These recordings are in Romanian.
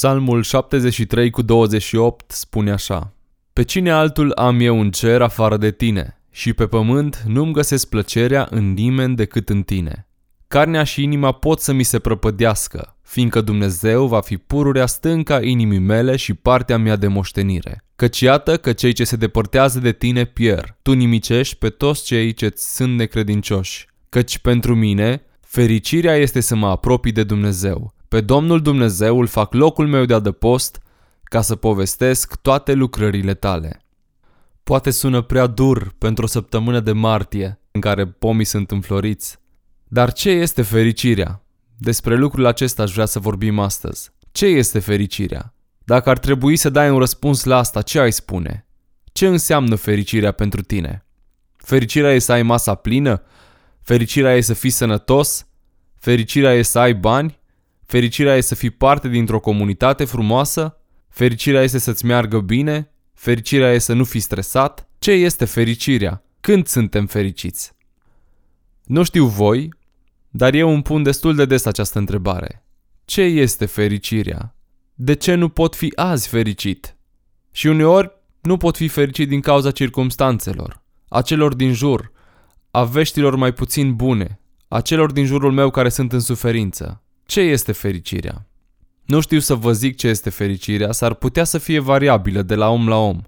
Psalmul 73 cu 28 spune așa. Pe cine altul am eu în cer afară de tine și pe pământ nu-mi găsesc plăcerea în nimeni decât în tine. Carnea și inima pot să mi se prăpădească, fiindcă Dumnezeu va fi pururea stânca inimii mele și partea mea de moștenire. Căci iată că cei ce se depărtează de tine pierd, tu nimicești pe toți cei ce sunt necredincioși. Căci pentru mine, fericirea este să mă apropii de Dumnezeu. Pe Domnul Dumnezeu îl fac locul meu de adăpost, ca să povestesc toate lucrările tale. Poate sună prea dur pentru o săptămână de martie, în care pomii sunt înfloriți. Dar ce este fericirea? Despre lucrul acesta aș vrea să vorbim astăzi. Ce este fericirea? Dacă ar trebui să dai un răspuns la asta, ce ai spune? Ce înseamnă fericirea pentru tine? Fericirea e să ai masa plină? Fericirea e să fii sănătos? Fericirea e să ai bani? Fericirea e să fii parte dintr-o comunitate frumoasă? Fericirea este să-ți meargă bine? Fericirea e să nu fii stresat? Ce este fericirea? Când suntem fericiți? Nu știu voi, dar eu îmi pun destul de des această întrebare. Ce este fericirea? De ce nu pot fi azi fericit? Și uneori nu pot fi fericit din cauza circumstanțelor, a celor din jur, a veștilor mai puțin bune, a celor din jurul meu care sunt în suferință. Ce este fericirea? Nu știu să vă zic ce este fericirea, s-ar putea să fie variabilă de la om la om.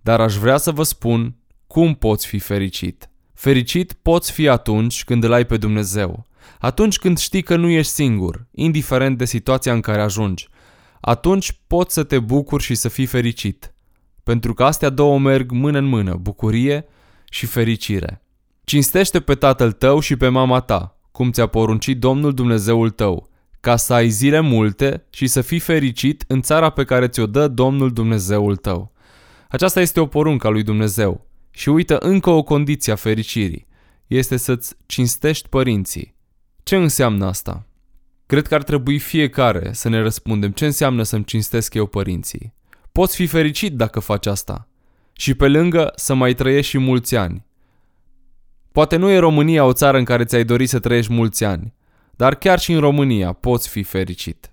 Dar aș vrea să vă spun cum poți fi fericit. Fericit poți fi atunci când îl ai pe Dumnezeu. Atunci când știi că nu ești singur, indiferent de situația în care ajungi. Atunci poți să te bucuri și să fii fericit. Pentru că astea două merg mână în mână, bucurie și fericire. Cinstește pe tatăl tău și pe mama ta, cum ți-a poruncit Domnul Dumnezeul tău, ca să ai zile multe și să fii fericit în țara pe care ți-o dă Domnul Dumnezeul tău. Aceasta este o poruncă a lui Dumnezeu. Și uită încă o condiție a fericirii. Este să-ți cinstești părinții. Ce înseamnă asta? Cred că ar trebui fiecare să ne răspundem ce înseamnă să-mi cinstesc eu părinții. Poți fi fericit dacă faci asta. Și pe lângă să mai trăiești și mulți ani. Poate nu e România o țară în care ți-ai dori să trăiești mulți ani, dar chiar și în România poți fi fericit.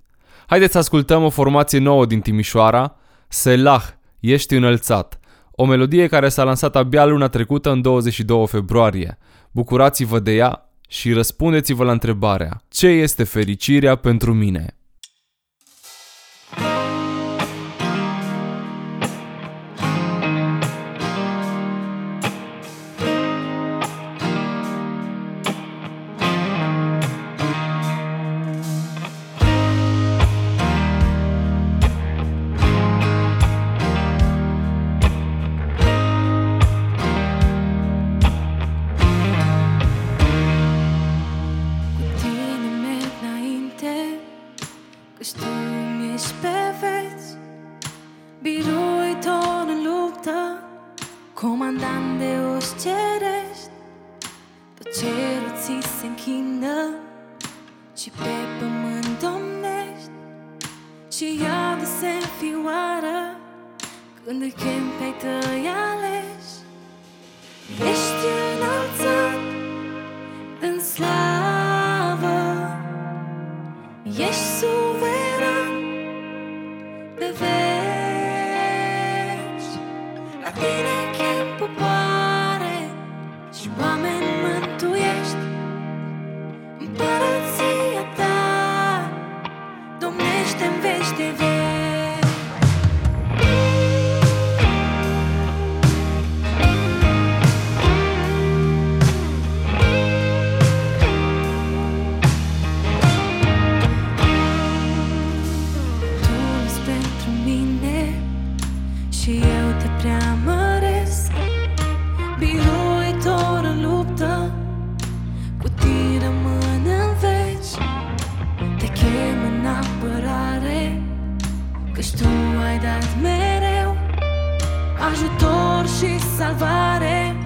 Haideți să ascultăm o formație nouă din Timișoara, Selah, ești înălțat, o melodie care s-a lansat abia luna trecută în 22 februarie. Bucurați-vă de ea și răspundeți-vă la întrebarea Ce este fericirea pentru mine? Împărăția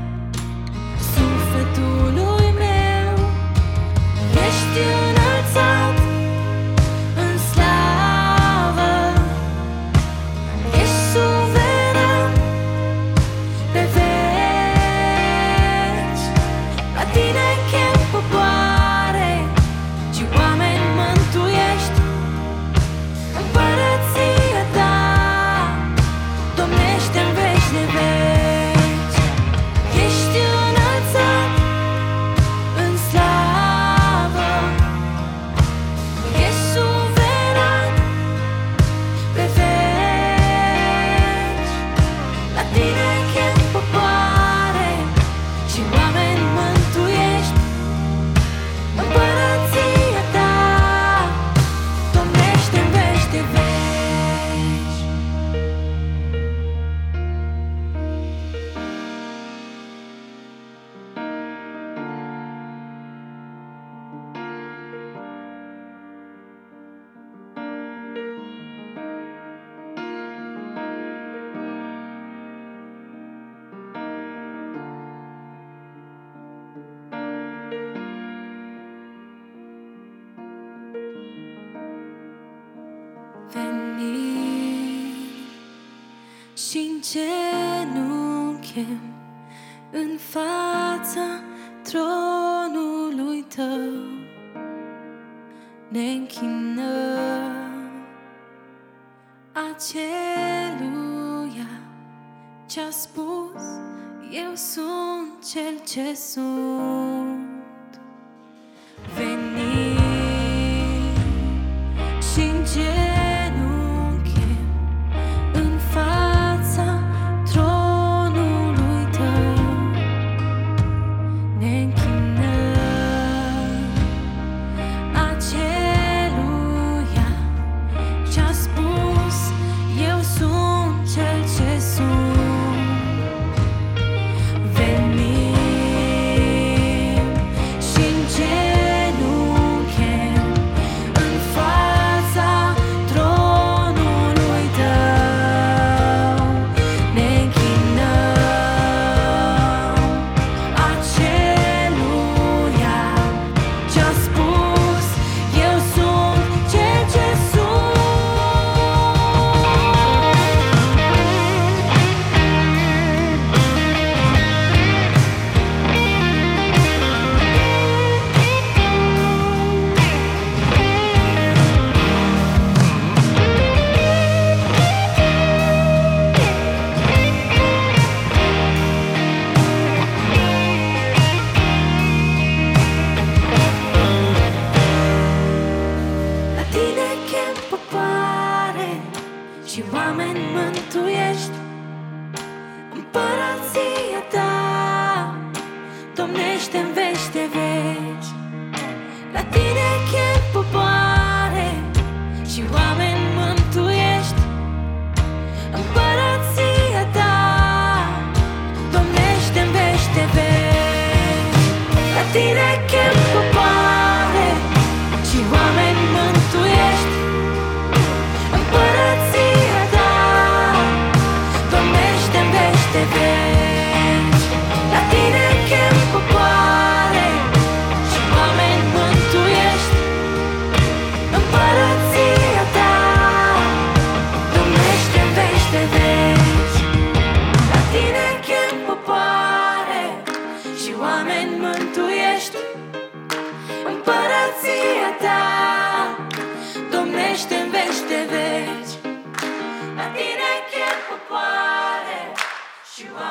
și în genunchi în fața tronului tău. Ne închinăm aceluia ce-a spus eu sunt cel ce sunt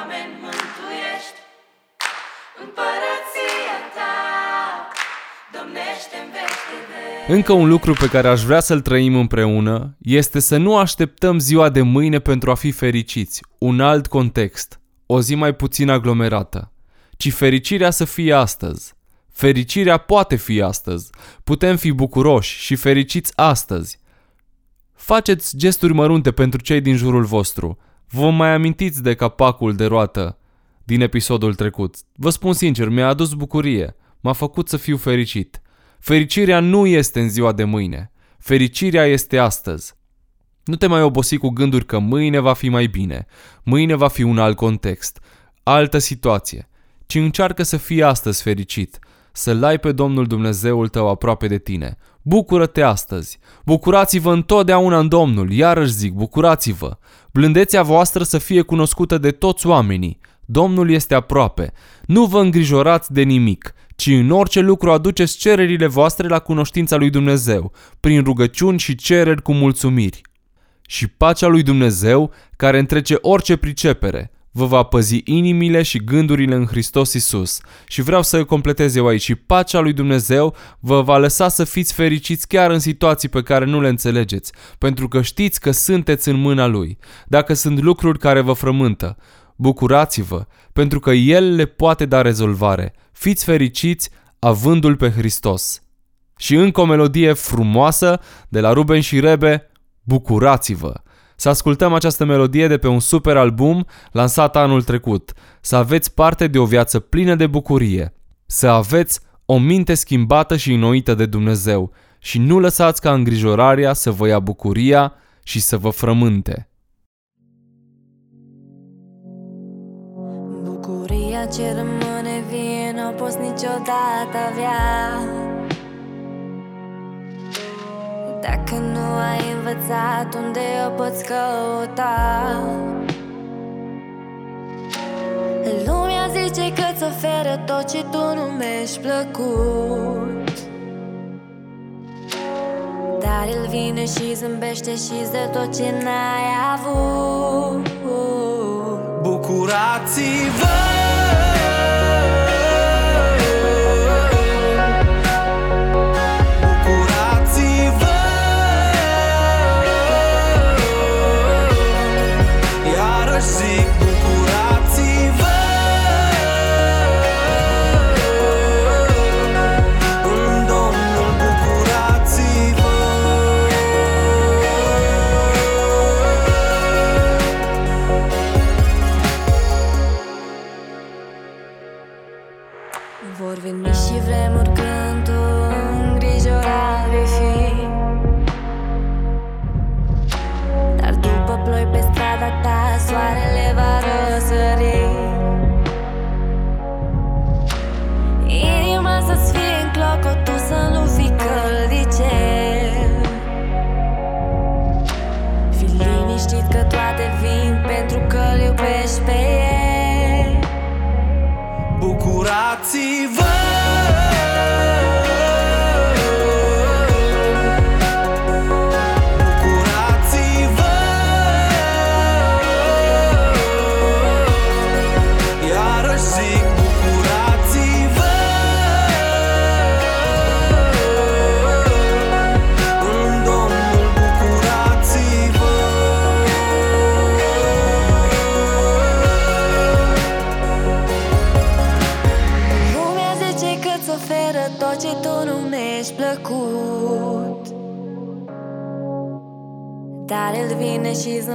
oameni mântuiești Împărăția ta domnește în vești de veci Încă un lucru pe care aș vrea să-l trăim împreună este să nu așteptăm ziua de mâine pentru a fi fericiți, un alt context, o zi mai puțin aglomerată, ci fericirea să fie astăzi. Fericirea poate fi astăzi. Putem fi bucuroși și fericiți astăzi. Faceți gesturi mărunte pentru cei din jurul vostru. Vă mai amintiți de capacul de roată din episodul trecut. Vă spun sincer, mi-a adus bucurie. M-a făcut să fiu fericit. Fericirea nu este în ziua de mâine. Fericirea este astăzi. Nu te mai obosi cu gânduri că mâine va fi mai bine, mâine va fi un alt context, altă situație, ci încearcă să fii astăzi fericit, să-L ai pe Domnul Dumnezeul tău aproape de tine. Bucură-te astăzi! Bucurați-vă întotdeauna în Domnul, iarăși zic, bucurați-vă! Blândețea voastră să fie cunoscută de toți oamenii. Domnul este aproape. Nu vă îngrijorați de nimic, ci în orice lucru aduceți cererile voastre la cunoștința lui Dumnezeu, prin rugăciuni și cereri cu mulțumiri. Și pacea lui Dumnezeu, care întrece orice pricepere, vă va păzi inimile și gândurile în Hristos Isus. Și vreau să completez eu aici. Și pacea lui Dumnezeu vă va lăsa să fiți fericiți chiar în situații pe care nu le înțelegeți, pentru că știți că sunteți în mâna Lui. Dacă sunt lucruri care vă frământă, bucurați-vă, pentru că El le poate da rezolvare. Fiți fericiți avându-L pe Hristos. Și încă o melodie frumoasă de la Ruben și Rebe, Bucurați-vă! Să ascultăm această melodie de pe un super album lansat anul trecut. Să aveți parte de o viață plină de bucurie. Să aveți o minte schimbată și înnoită de Dumnezeu. Și nu lăsați ca îngrijorarea să vă ia bucuria și să vă frământe. Bucuria ce rămâne vie Nu o poți niciodată avea Dacă nu ai învățat unde o poți căuta? Lumea zice că-ți oferă tot ce tu numești plăcut. Dar el vine și zâmbește și dă tot ce n-ai avut. Bucurați-vă Bucurați-vă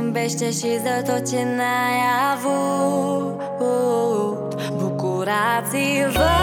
zâmbește și dă tot ce n-ai avut. Bucurați-vă. Bucurați-vă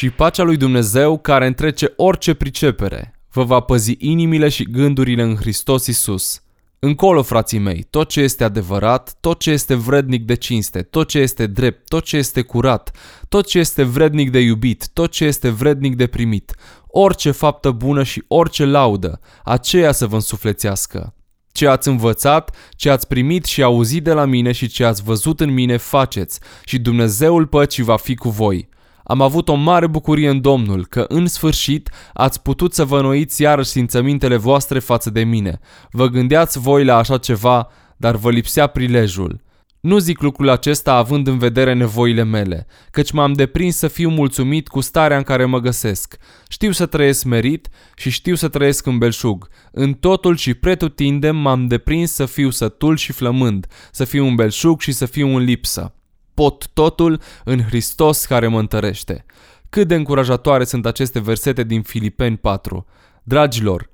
Și pacea lui Dumnezeu, care întrece orice pricepere, vă va păzi inimile și gândurile în Hristos Isus. Încolo, frații mei, tot ce este adevărat, tot ce este vrednic de cinste, tot ce este drept, tot ce este curat, tot ce este vrednic de iubit, tot ce este vrednic de primit, orice faptă bună și orice laudă, aceea să vă însuflețească. Ce ați învățat, ce ați primit și auzit de la mine și ce ați văzut în mine faceți și Dumnezeul păcii va fi cu voi. Am avut o mare bucurie în Domnul că în sfârșit ați putut să vă înnoiți iarăși simțămintele voastre față de mine. Vă gândeați voi la așa ceva, dar vă lipsea prilejul. Nu zic lucrul acesta având în vedere nevoile mele, căci m-am deprins să fiu mulțumit cu starea în care mă găsesc. Știu să trăiesc merit și știu să trăiesc în belșug. În totul și pretutindem m-am deprins să fiu sătul și flămând, să fiu un belșug și să fiu în lipsă. Pot totul în Hristos care mă întărește. Cât de încurajatoare sunt aceste versete din Filipeni 4. Dragilor,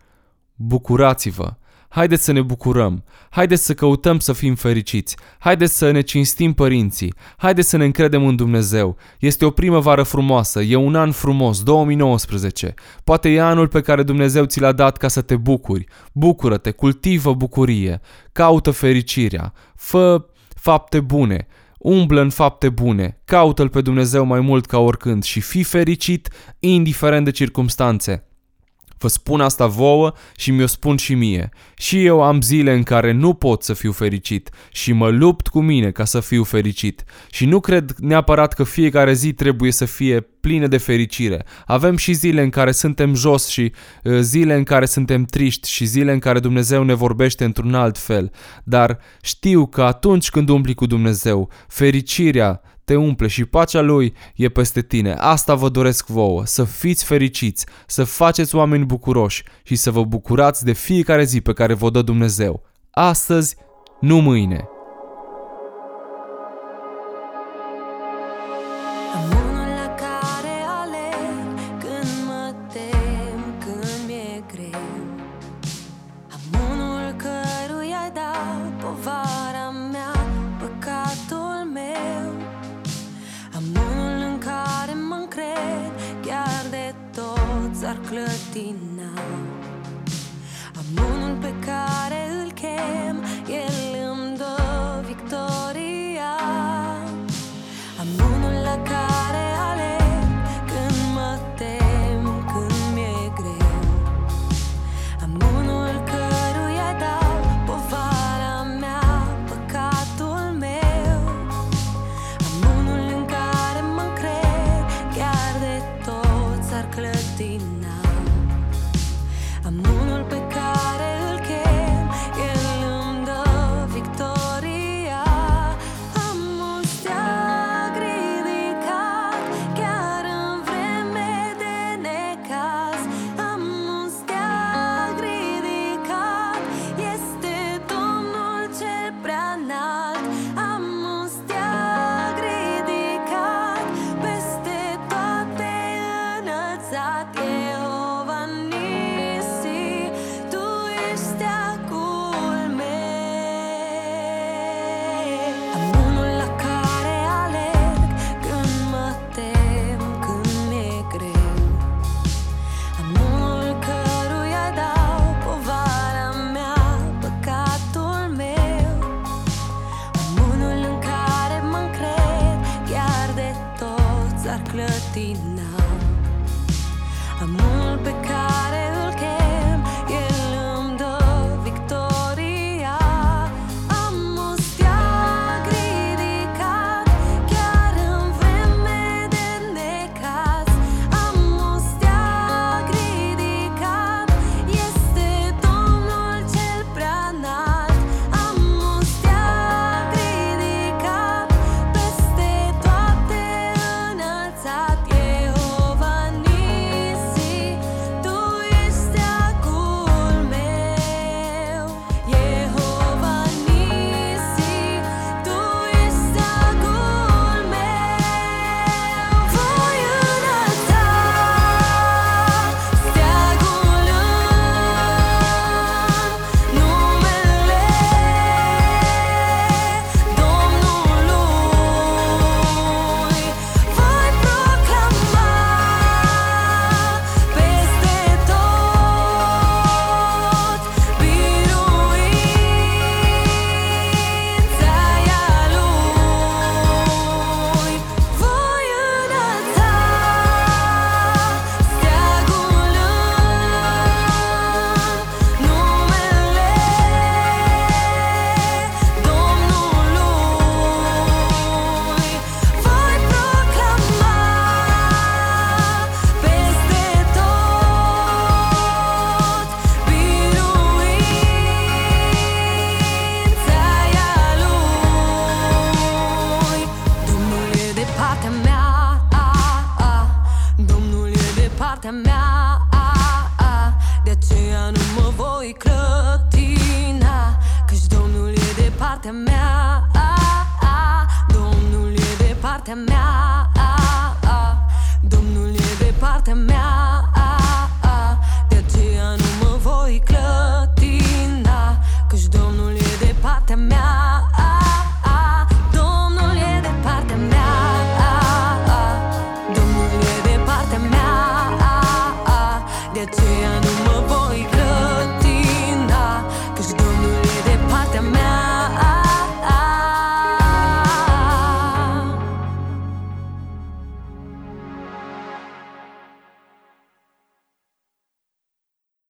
bucurați-vă! Haideți să ne bucurăm, haideți să căutăm să fim fericiți, haideți să ne cinstim părinții, haideți să ne încredem în Dumnezeu. Este o primăvară frumoasă, e un an frumos, 2019. Poate e anul pe care Dumnezeu ți l-a dat ca să te bucuri. Bucură-te, cultivă bucurie, caută fericirea, fă fapte bune, umblă în fapte bune, caută-L pe Dumnezeu mai mult ca oricând și fii fericit indiferent de circumstanțe. Vă spun asta vouă și mi-o spun și mie. Și eu am zile în care nu pot să fiu fericit și mă lupt cu mine ca să fiu fericit. Și nu cred neapărat că fiecare zi trebuie să fie plină de fericire. Avem și zile în care suntem jos și uh, zile în care suntem triști și zile în care Dumnezeu ne vorbește într-un alt fel. Dar știu că atunci când umpli cu Dumnezeu, fericirea te umple și pacea lui e peste tine. Asta vă doresc vouă, să fiți fericiți, să faceți oameni bucuroși și să vă bucurați de fiecare zi pe care vă dă Dumnezeu. Astăzi, nu mâine. ti partea mea,